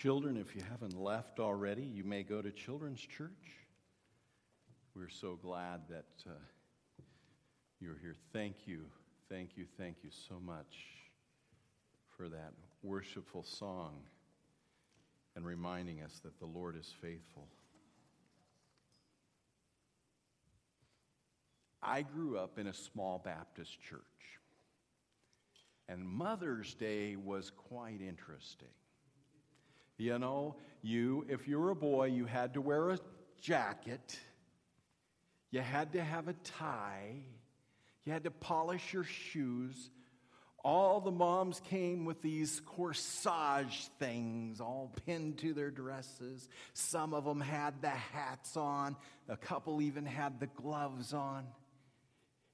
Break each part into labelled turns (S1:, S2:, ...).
S1: Children, if you haven't left already, you may go to Children's Church. We're so glad that uh, you're here. Thank you, thank you, thank you so much for that worshipful song and reminding us that the Lord is faithful. I grew up in a small Baptist church, and Mother's Day was quite interesting. You know, you, if you were a boy, you had to wear a jacket, you had to have a tie, you had to polish your shoes. All the moms came with these corsage things all pinned to their dresses. Some of them had the hats on, a couple even had the gloves on.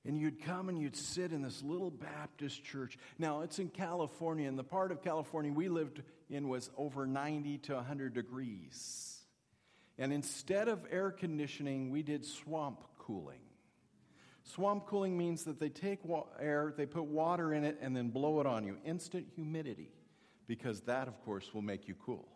S1: And you'd come and you'd sit in this little Baptist church. Now, it's in California, and the part of California we lived in was over 90 to 100 degrees. And instead of air conditioning, we did swamp cooling. Swamp cooling means that they take air, they put water in it, and then blow it on you. Instant humidity, because that, of course, will make you cool.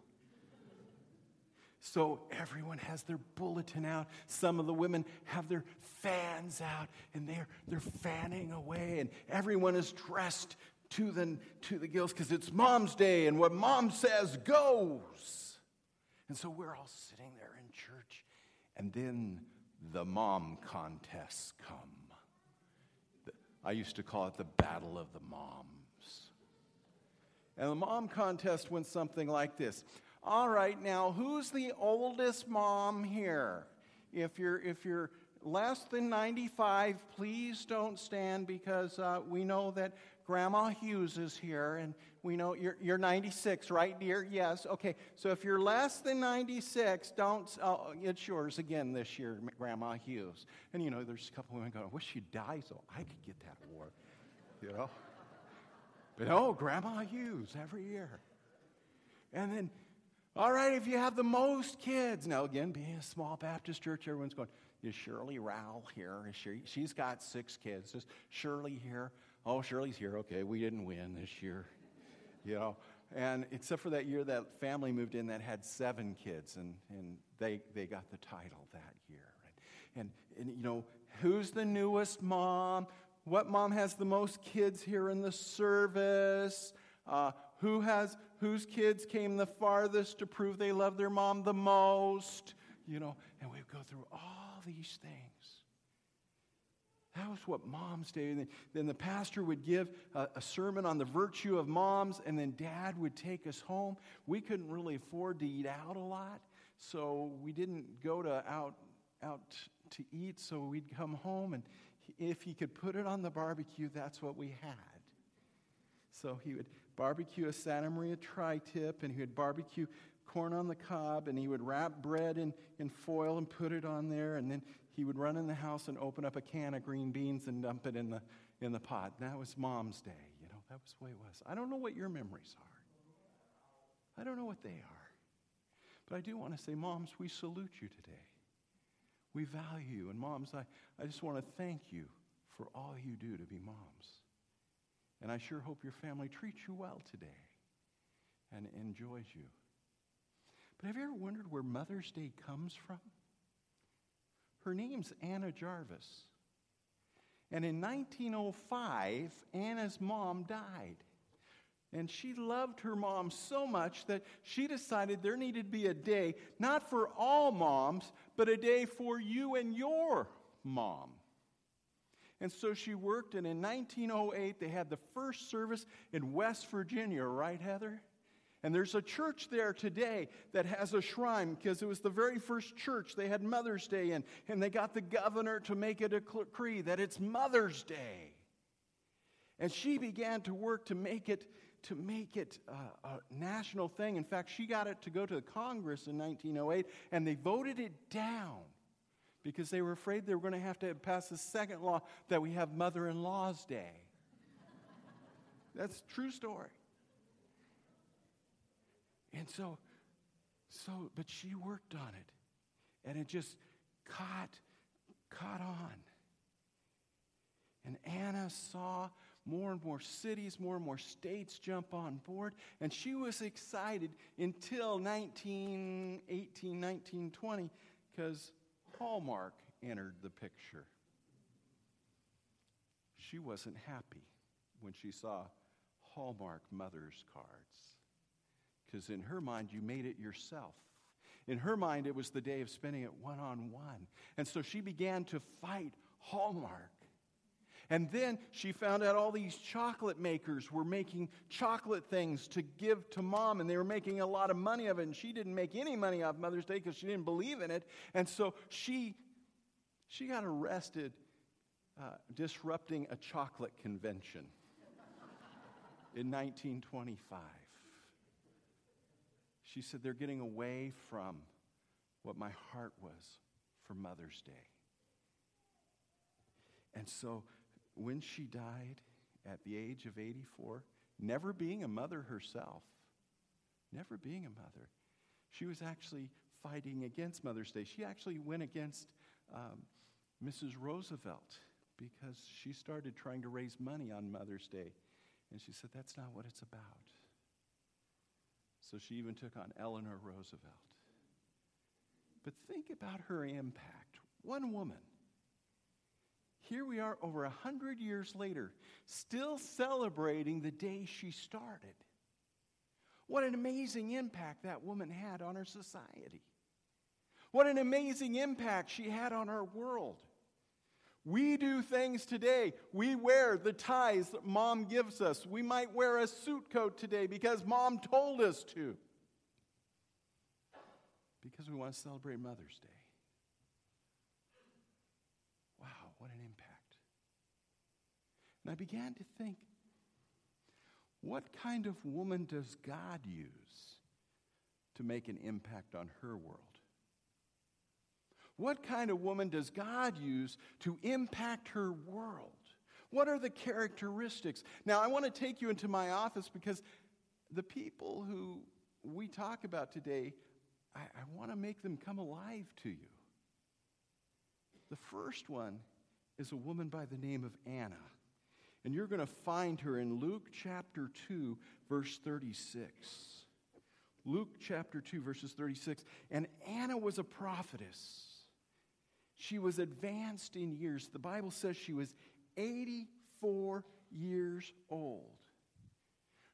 S1: So everyone has their bulletin out. Some of the women have their fans out and they're, they're fanning away, and everyone is dressed to the, to the gills because it's mom's day and what mom says goes. And so we're all sitting there in church, and then the mom contests come. I used to call it the Battle of the Moms. And the mom contest went something like this all right, now who's the oldest mom here? If you're, if you're less than 95, please don't stand because uh, we know that Grandma Hughes is here and we know you're, you're 96, right, dear? Yes. Okay. So if you're less than 96, don't, oh, it's yours again this year, Grandma Hughes. And you know, there's a couple women going, I wish she'd die so I could get that award, you know? But oh, Grandma Hughes every year. And then all right, if you have the most kids. Now, again, being a small Baptist church, everyone's going, is Shirley Rowell here? Is she, she's got six kids. Is Shirley here? Oh, Shirley's here. Okay, we didn't win this year. You know, and except for that year that family moved in that had seven kids, and, and they, they got the title that year. And, and, you know, who's the newest mom? What mom has the most kids here in the service? Uh, who has whose kids came the farthest to prove they love their mom the most? You know, and we go through all these things. That was what moms did. And then the pastor would give a, a, sermon on the virtue of moms, and then dad would take us home. We couldn't really afford to eat out a lot, so we didn't go to out, out to eat, so we'd come home, and if he could put it on the barbecue, that's what we had. So he would barbecue a Santa Maria tri tip, and he would barbecue corn on the cob, and he would wrap bread in, in foil and put it on there, and then he would run in the house and open up a can of green beans and dump it in the, in the pot. And that was mom's day, you know, that was the way it was. I don't know what your memories are. I don't know what they are. But I do want to say, moms, we salute you today. We value you. And moms, I, I just want to thank you for all you do to be moms. And I sure hope your family treats you well today and enjoys you. But have you ever wondered where Mother's Day comes from? Her name's Anna Jarvis. And in 1905, Anna's mom died. And she loved her mom so much that she decided there needed to be a day, not for all moms, but a day for you and your mom. And so she worked, and in 1908, they had the first service in West Virginia, right, Heather? And there's a church there today that has a shrine because it was the very first church they had Mother's Day in. And they got the governor to make it a decree that it's Mother's Day. And she began to work to make it, to make it a, a national thing. In fact, she got it to go to the Congress in 1908, and they voted it down because they were afraid they were going to have to pass a second law that we have mother in law's day. That's true story. And so, so, but she worked on it, and it just caught, caught on. And Anna saw more and more cities, more and more states jump on board. And she was excited until 1918, 1920, because Hallmark entered the picture. She wasn't happy when she saw Hallmark mother's cards, because in her mind, you made it yourself. In her mind, it was the day of spending it one on one. And so she began to fight Hallmark. And then she found out all these chocolate makers were making chocolate things to give to mom, and they were making a lot of money of it. And she didn't make any money off Mother's Day because she didn't believe in it. And so she, she got arrested uh, disrupting a chocolate convention in 1925. She said, They're getting away from what my heart was for Mother's Day. And so when she died at the age of 84, never being a mother herself, never being a mother, she was actually fighting against Mother's Day. She actually went against um, Mrs. Roosevelt because she started trying to raise money on Mother's Day. And she said, That's not what it's about. So she even took on Eleanor Roosevelt. But think about her impact. One woman here we are over a hundred years later, still celebrating the day she started. What an amazing impact that woman had on our society. What an amazing impact she had on our world. We do things today. We wear the ties that mom gives us. We might wear a suit coat today because mom told us to. Because we want to celebrate Mother's Day. Wow, what an impact. And I began to think what kind of woman does God use to make an impact on her world? What kind of woman does God use to impact her world? What are the characteristics? Now, I want to take you into my office because the people who we talk about today, I, I want to make them come alive to you. The first one is a woman by the name of Anna. And you're going to find her in Luke chapter 2, verse 36. Luke chapter 2, verses 36. And Anna was a prophetess. She was advanced in years. The Bible says she was 84 years old.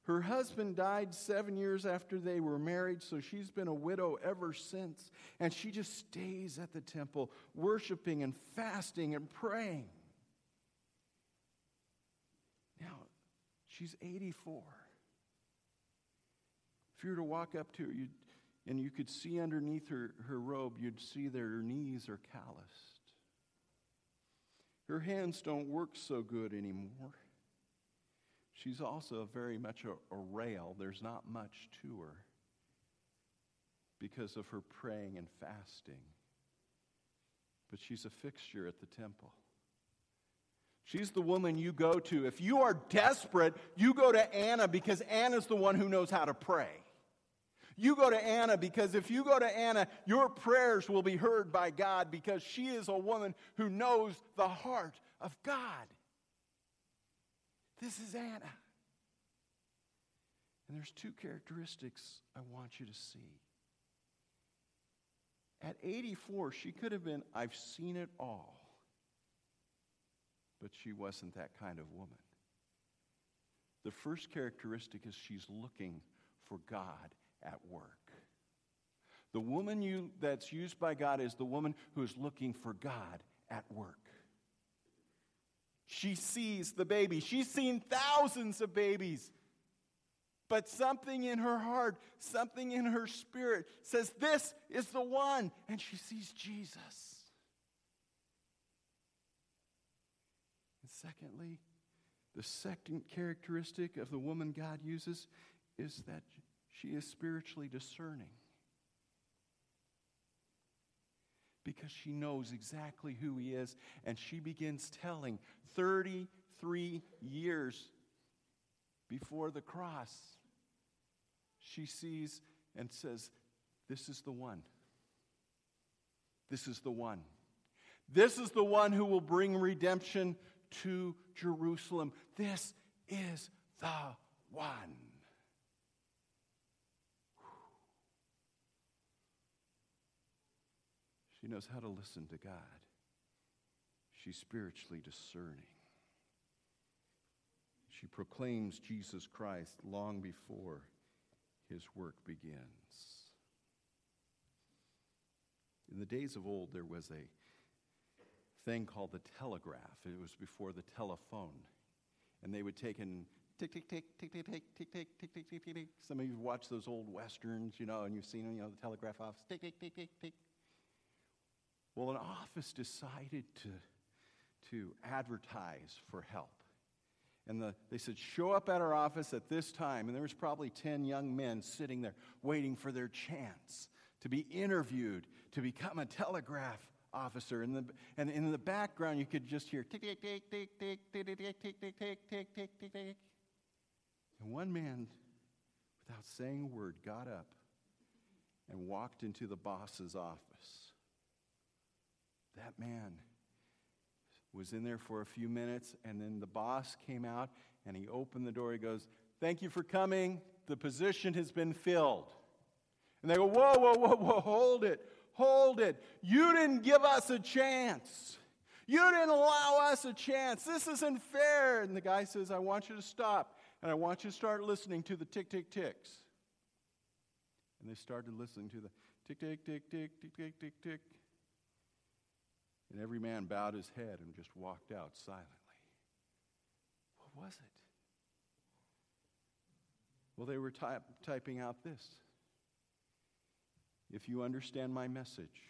S1: Her husband died seven years after they were married, so she's been a widow ever since. And she just stays at the temple, worshiping and fasting and praying. Now, she's 84. If you were to walk up to her you'd, and you could see underneath her, her robe, you'd see that her knees are calloused. Her hands don't work so good anymore. She's also very much a, a rail. There's not much to her because of her praying and fasting. But she's a fixture at the temple. She's the woman you go to. If you are desperate, you go to Anna because Anna's the one who knows how to pray. You go to Anna because if you go to Anna, your prayers will be heard by God because she is a woman who knows the heart of God. This is Anna. And there's two characteristics I want you to see. At 84, she could have been, I've seen it all. But she wasn't that kind of woman. The first characteristic is she's looking for God at work. The woman you, that's used by God is the woman who is looking for God at work. She sees the baby. She's seen thousands of babies. But something in her heart, something in her spirit says, This is the one. And she sees Jesus. And secondly, the second characteristic of the woman God uses is that she is spiritually discerning. because she knows exactly who he is. And she begins telling 33 years before the cross, she sees and says, This is the one. This is the one. This is the one who will bring redemption to Jerusalem. This is the one. She knows how to listen to God. She's spiritually discerning. She proclaims Jesus Christ long before his work begins. In the days of old, there was a thing called the telegraph. It was before the telephone. And they would take and tick, tick, tick, tick, tick, tick, tick, tick, tick, tick, tick, tick, tick. Some of you watch those old westerns, you know, and you've seen, you know, the telegraph office, tick, tick, tick, tick, tick. Well, an office decided to, to advertise for help. And the, they said, Show up at our office at this time. And there was probably 10 young men sitting there waiting for their chance to be interviewed to become a telegraph officer. And, the, and in the background, you could just hear tick, tick, tick, tick, tick, tick, tick, tick, tick, tick, tick, tick, tick, tick, tick. And one man, without saying a word, got up and walked into the boss's office. That man was in there for a few minutes, and then the boss came out and he opened the door. He goes, Thank you for coming. The position has been filled. And they go, Whoa, whoa, whoa, whoa, hold it, hold it. You didn't give us a chance. You didn't allow us a chance. This isn't fair. And the guy says, I want you to stop and I want you to start listening to the tick, tick, ticks. And they started listening to the tick, tick, tick, tick, tick, tick, tick, tick. And every man bowed his head and just walked out silently. What was it? Well, they were typing out this If you understand my message,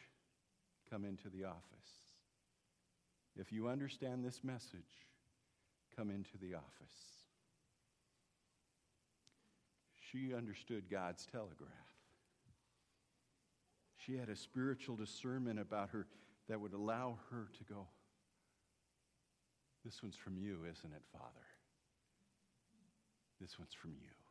S1: come into the office. If you understand this message, come into the office. She understood God's telegraph. She had a spiritual discernment about her that would allow her to go, This one's from you, isn't it, Father? This one's from you.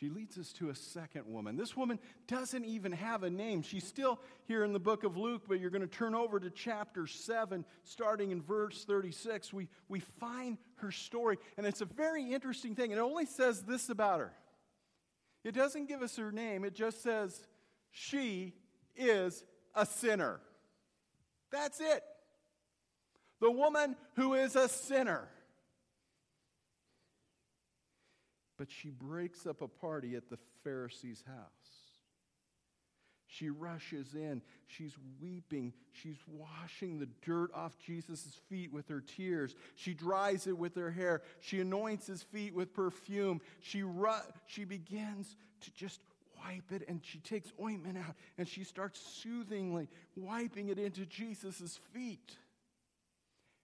S1: She leads us to a second woman. This woman doesn't even have a name. She's still here in the book of Luke, but you're going to turn over to chapter 7, starting in verse 36. We, we find her story, and it's a very interesting thing. It only says this about her it doesn't give us her name, it just says, She is a sinner. That's it. The woman who is a sinner. But she breaks up a party at the Pharisee's house. She rushes in. She's weeping. She's washing the dirt off Jesus' feet with her tears. She dries it with her hair. She anoints his feet with perfume. She, ru- she begins to just wipe it, and she takes ointment out and she starts soothingly wiping it into Jesus' feet.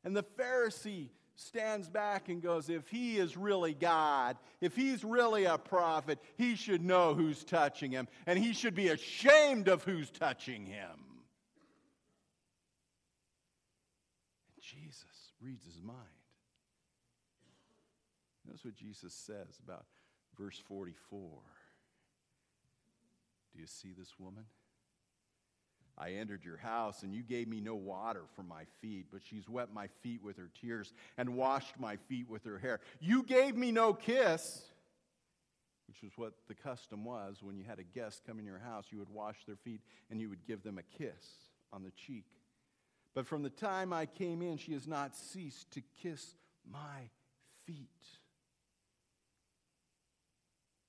S1: And the Pharisee stands back and goes, If he is really God, if he's really a prophet, he should know who's touching him, and he should be ashamed of who's touching him. And Jesus reads his mind. Notice what Jesus says about verse 44. Do you see this woman? I entered your house, and you gave me no water for my feet, but she's wet my feet with her tears and washed my feet with her hair. You gave me no kiss, which was what the custom was when you had a guest come in your house, you would wash their feet and you would give them a kiss on the cheek. But from the time I came in, she has not ceased to kiss my feet.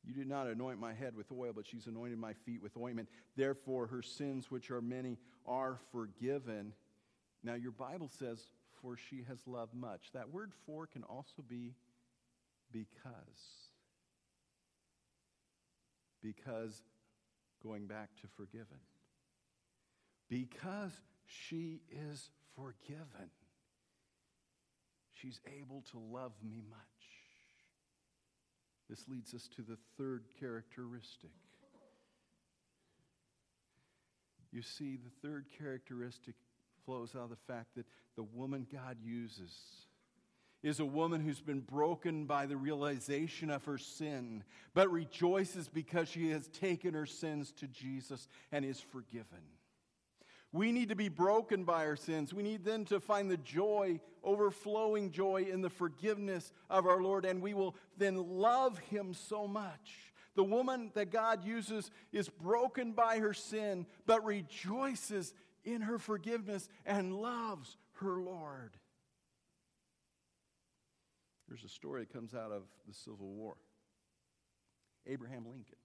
S1: You did not anoint my head with oil, but she's anointed my feet with ointment. Therefore, her sins, which are many, are forgiven. Now, your Bible says, for she has loved much. That word for can also be because. Because, going back to forgiven. Because she is forgiven, she's able to love me much. This leads us to the third characteristic. You see, the third characteristic flows out of the fact that the woman God uses is a woman who's been broken by the realization of her sin, but rejoices because she has taken her sins to Jesus and is forgiven. We need to be broken by our sins. We need then to find the joy, overflowing joy in the forgiveness of our Lord, and we will then love Him so much. The woman that God uses is broken by her sin, but rejoices in her forgiveness and loves her Lord. There's a story that comes out of the Civil War Abraham Lincoln.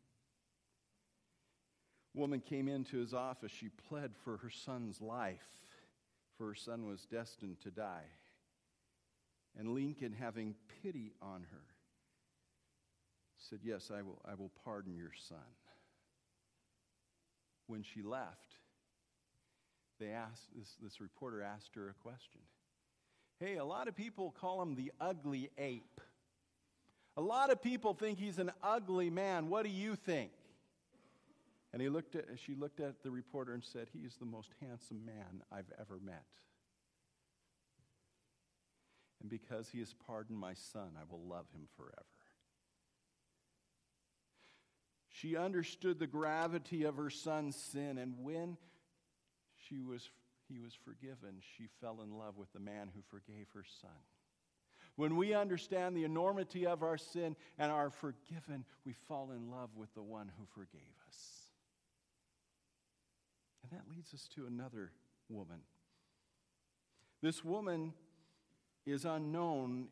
S1: woman came into his office. She pled for her son's life, for her son was destined to die. And Lincoln, having pity on her, said, Yes, I will, I will pardon your son. When she left, they asked, this, this reporter asked her a question. Hey, a lot of people call him the ugly ape. A lot of people think he's an ugly man. What do you think? And he looked at, she looked at the reporter and said, He is the most handsome man I've ever met. And because he has pardoned my son, I will love him forever. She understood the gravity of her son's sin, and when she was he was forgiven, she fell in love with the man who forgave her son. When we understand the enormity of our sin and are forgiven, we fall in love with the one who forgave us. And that leads us to another woman. This woman is unknown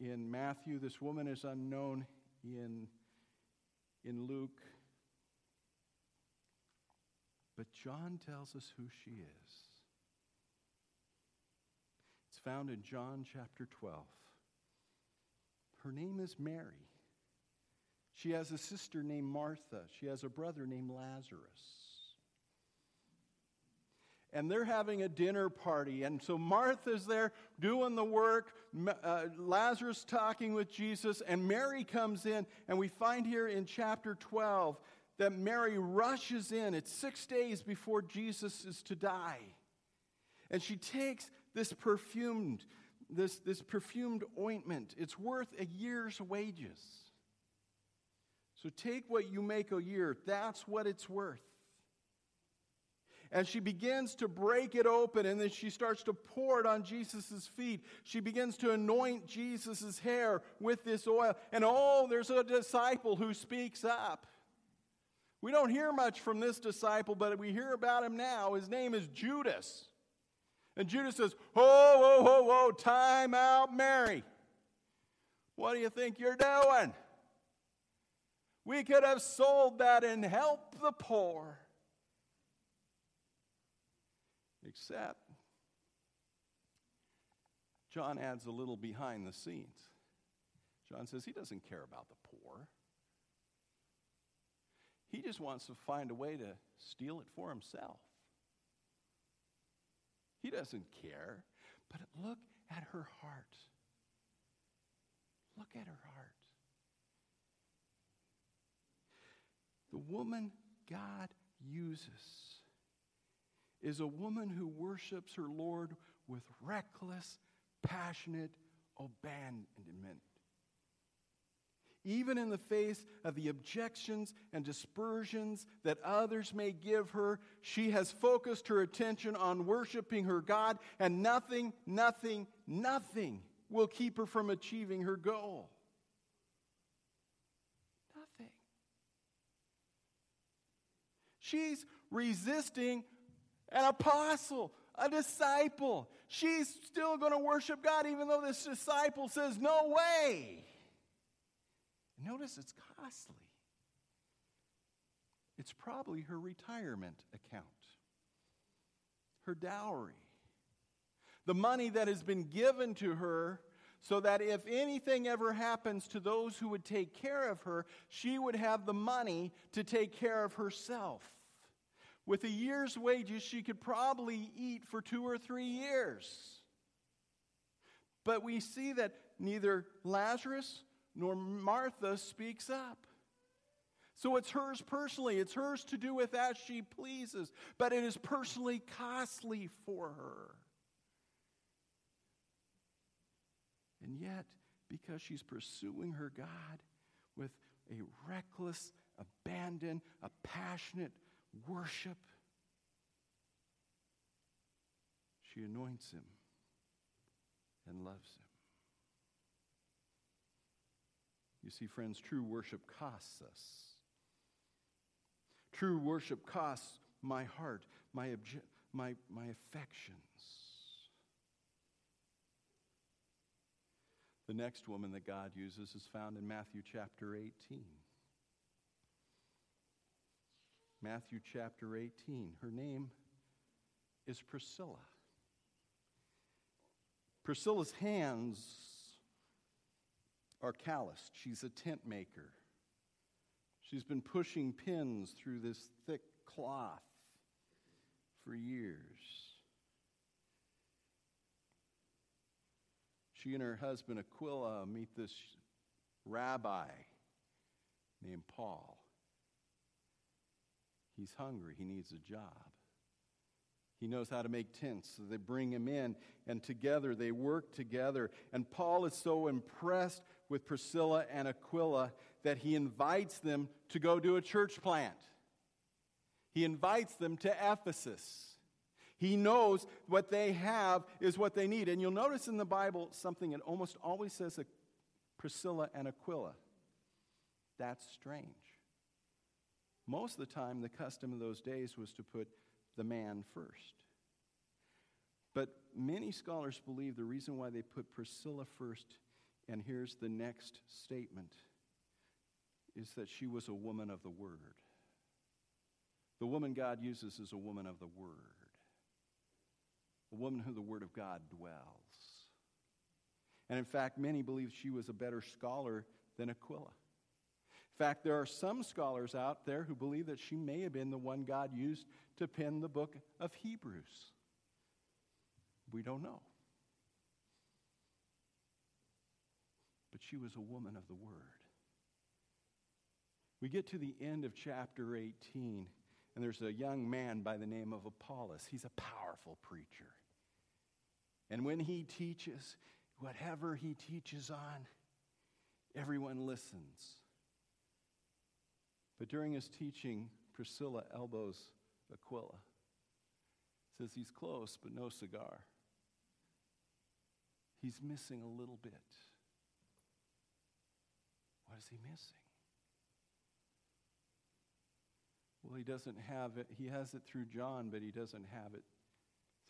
S1: in Matthew, this woman is unknown in, in Luke. But John tells us who she is It's found in John chapter 12. Her name is Mary. She has a sister named Martha. She has a brother named Lazarus. And they're having a dinner party. And so Martha's there doing the work, uh, Lazarus talking with Jesus, and Mary comes in. And we find here in chapter 12 that Mary rushes in. It's six days before Jesus is to die. And she takes this perfumed, this, this perfumed ointment. It's worth a year's wages. So take what you make a year, that's what it's worth. And she begins to break it open, and then she starts to pour it on Jesus' feet. She begins to anoint Jesus' hair with this oil. And oh, there's a disciple who speaks up. We don't hear much from this disciple, but we hear about him now. His name is Judas. And Judas says, Whoa, whoa, whoa, whoa, time out, Mary. What do you think you're doing? We could have sold that and helped the poor. Except, John adds a little behind the scenes. John says he doesn't care about the poor. He just wants to find a way to steal it for himself. He doesn't care. But look at her heart. Look at her heart. The woman God uses is a woman who worships her Lord with reckless, passionate abandonment even in the face of the objections and dispersions that others may give her, she has focused her attention on worshiping her God, and nothing, nothing, nothing will keep her from achieving her goal. Nothing. She's resisting an apostle, a disciple. She's still going to worship God, even though this disciple says, No way. Notice it's costly. It's probably her retirement account, her dowry, the money that has been given to her so that if anything ever happens to those who would take care of her, she would have the money to take care of herself. With a year's wages, she could probably eat for two or three years. But we see that neither Lazarus nor Martha speaks up. So it's hers personally. It's hers to do with as she pleases, but it is personally costly for her. And yet, because she's pursuing her God with a reckless, abandon, a passionate worship, She anoints him and loves him. You see, friends, true worship costs us. True worship costs my heart, my, obje- my, my affections. The next woman that God uses is found in Matthew chapter 18. Matthew chapter 18. Her name is Priscilla. Priscilla's hands are calloused. She's a tent maker. She's been pushing pins through this thick cloth for years. She and her husband Aquila meet this rabbi named Paul. He's hungry, he needs a job. He knows how to make tents, so they bring him in, and together they work together. And Paul is so impressed with Priscilla and Aquila that he invites them to go do a church plant. He invites them to Ephesus. He knows what they have is what they need. And you'll notice in the Bible something, it almost always says Priscilla and Aquila. That's strange. Most of the time, the custom of those days was to put the man first. But many scholars believe the reason why they put Priscilla first, and here's the next statement, is that she was a woman of the Word. The woman God uses is a woman of the Word, a woman who the Word of God dwells. And in fact, many believe she was a better scholar than Aquila. In fact, there are some scholars out there who believe that she may have been the one God used to pen the book of Hebrews. We don't know. But she was a woman of the Word. We get to the end of chapter 18, and there's a young man by the name of Apollos. He's a powerful preacher. And when he teaches, whatever he teaches on, everyone listens. But during his teaching, Priscilla elbows Aquila. Says he's close, but no cigar. He's missing a little bit. What is he missing? Well, he doesn't have it. He has it through John, but he doesn't have it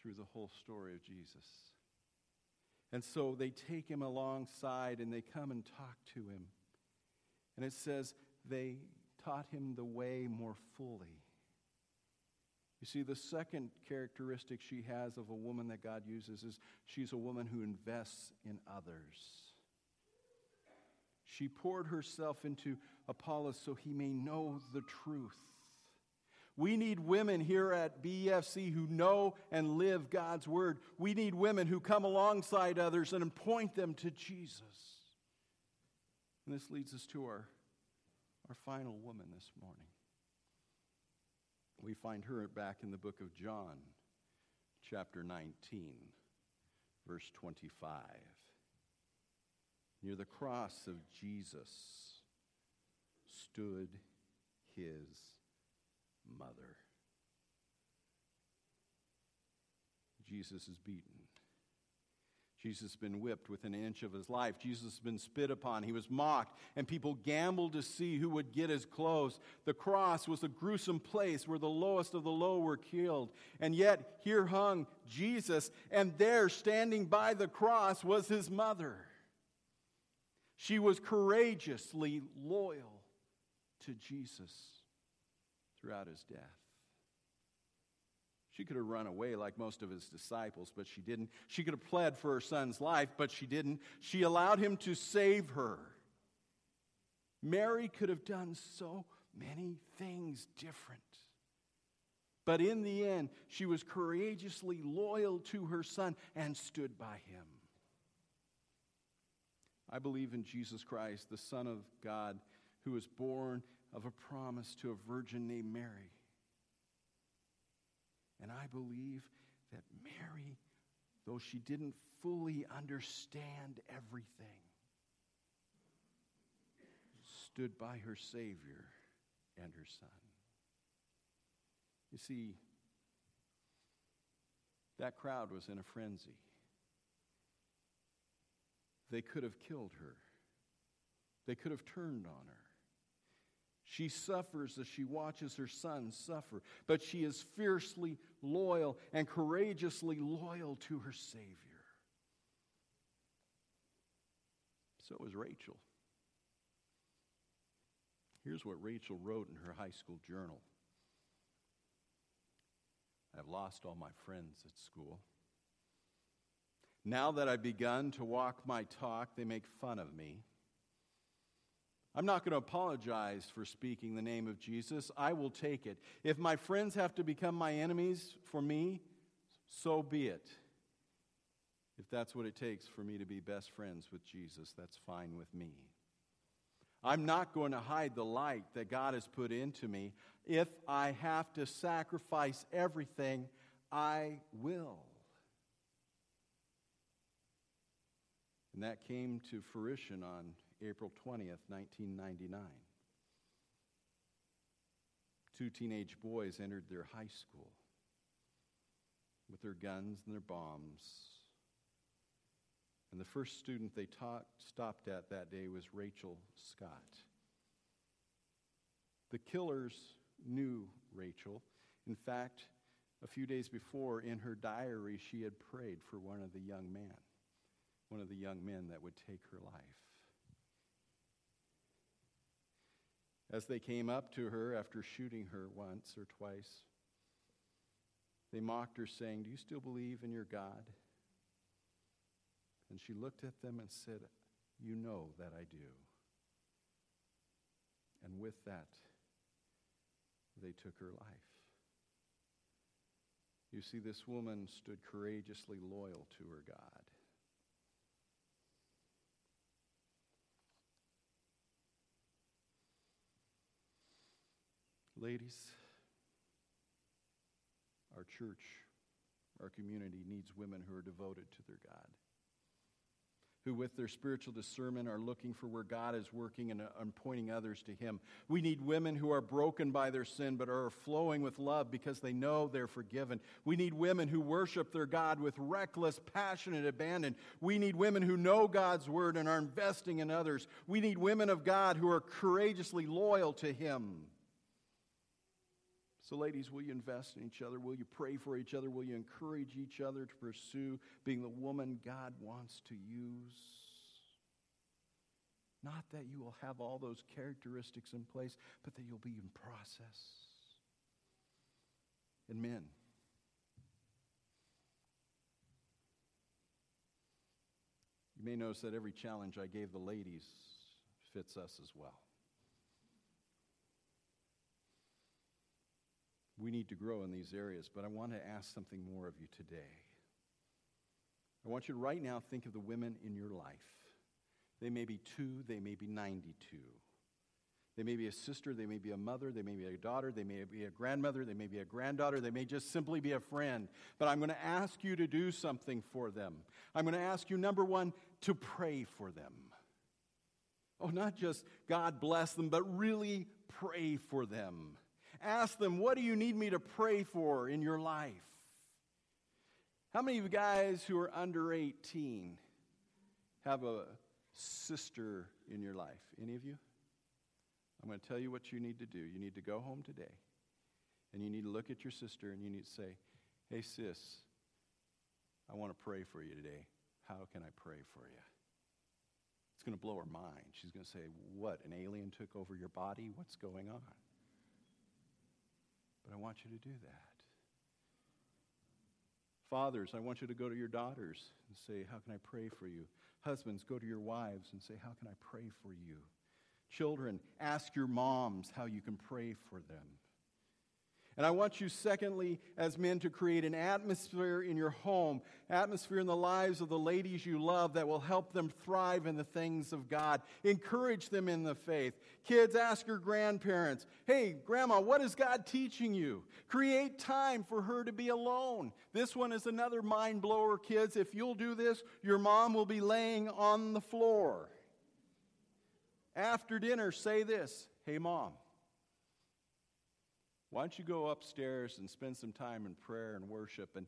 S1: through the whole story of Jesus. And so they take him alongside and they come and talk to him. And it says they taught him the way more fully. You see, the second characteristic she has of a woman that God uses is she's a woman who invests in others. She poured herself into Apollos so he may know the truth. We need women here at BFC who know and live God's word. We need women who come alongside others and point them to Jesus. And this leads us to our, our final woman this morning. We find her back in the book of John, chapter 19, verse 25. Near the cross of Jesus stood his mother. Jesus is beaten. Jesus has been whipped within an inch of his life. Jesus has been spit upon. He was mocked, and people gambled to see who would get his clothes. The cross was a gruesome place where the lowest of the low were killed. And yet, here hung Jesus, and there, standing by the cross, was his mother. She was courageously loyal to Jesus throughout his death. She could have run away like most of his disciples, but she didn't. She could have pled for her son's life, but she didn't. She allowed him to save her. Mary could have done so many things different. But in the end, she was courageously loyal to her son and stood by him. I believe in Jesus Christ, the Son of God, who was born of a promise to a virgin named Mary. And I believe that Mary, though she didn't fully understand everything, stood by her Savior and her Son. You see, That crowd was in a frenzy. They could have killed her, they could have turned on her. She suffers as she watches her son suffer, but she is fiercely loyal and courageously loyal to her Savior. So is Rachel. Here's what Rachel wrote in her high school journal I've lost all my friends at school. Now that I've begun to walk my talk, they make fun of me. I'm not going to apologize for speaking the name of Jesus. I will take it. If my friends have to become my enemies for me, so be it. If that's what it takes for me to be best friends with Jesus, that's fine with me. I'm not going to hide the light that God has put into me. If I have to sacrifice everything, I will. And that came to fruition on April 20th, 1999. Two teenage boys entered their high school with their guns and their bombs. And the first student they taught, stopped at that day was Rachel Scott. The killers knew Rachel. In fact, a few days before, in her diary, she had prayed for one of the young men, one of the young men that would take her life. As they came up to her after shooting her once or twice, they mocked her, saying, Do you still believe in your God? And she looked at them and said, You know that I do. And with that, they took her life. You see, this woman stood courageously loyal to her God. Ladies, our church, our community needs women who are devoted to their God who, with their spiritual discernment, are looking for where God is working and, uh, and pointing others to Him. We need women who are broken by their sin but are flowing with love because they know they're forgiven. We need women who worship their God with reckless, passionate abandon. We need women who know God's word and are investing in others. We need women of God who are courageously loyal to Him. So, ladies, will you invest in each other? Will you pray for each other? Will you encourage each other to pursue being the woman God wants to use? Not that you will have all those characteristics in place, but that you'll be in process. And men, you may notice that every challenge I gave the ladies fits us as well. We need to grow in these areas, but I want to ask something more of you today. I want you to right now think of the women in your life. They may be two, they may be 92. They may be a sister, they may be a mother, they may be a daughter, they may be a grandmother, they may be a granddaughter, they may just simply be a friend. But I'm going to ask you to do something for them. I'm going to ask you, number one, to pray for them. Oh, not just God bless them, but really pray for them. Ask them, What do you need me to pray for in your life? How many of you guys who are under 18 have a sister in your life? Any of you? I'm going to tell you what you need to do. You need to go home today and you need to look at your sister and you need to say, Hey, sis, I want to pray for you today. How can I pray for you? It's going to blow her mind. She's going to say, What? An alien took over your body? What's going on? But I want you to do that. Fathers, I want you to go to your daughters and say, How can I pray for you? Husbands, go to your wives and say, How can I pray for you? Children, ask your moms how you can pray for them. And I want you, secondly, as men, to create an atmosphere in your home, atmosphere in the lives of the ladies you love that will help them thrive in the things of God. Encourage them in the faith. Kids, ask your grandparents, hey, grandma, what is God teaching you? Create time for her to be alone. This one is another mind blower, kids. If you'll do this, your mom will be laying on the floor. After dinner, say this Hey, mom, why don't you go upstairs and spend some time in prayer and worship? And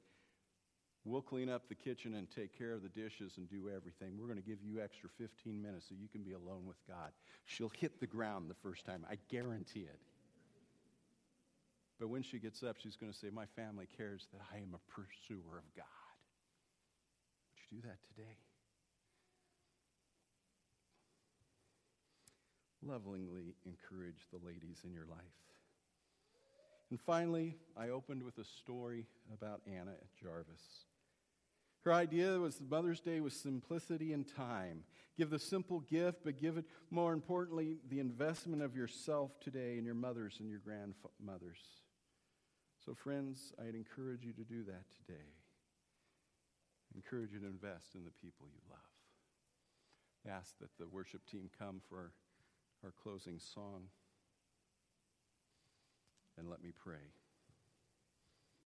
S1: We'll clean up the kitchen and take care of the dishes and do everything. We're going to give you extra 15 minutes so you can be alone with God. She'll hit the ground the first time. I guarantee it. But when she gets up, she's going to say, My family cares that I am a pursuer of God. Would you do that today? Lovingly encourage the ladies in your life. And finally, I opened with a story about Anna at Jarvis. Her idea was Mother's Day was simplicity and time. Give the simple gift, but give it, more importantly, the investment of yourself today in your mothers and your grandmothers. So, friends, I'd encourage you to do that today. Encourage you to invest in the people you love. I ask that the worship team come for our closing song. And let me pray.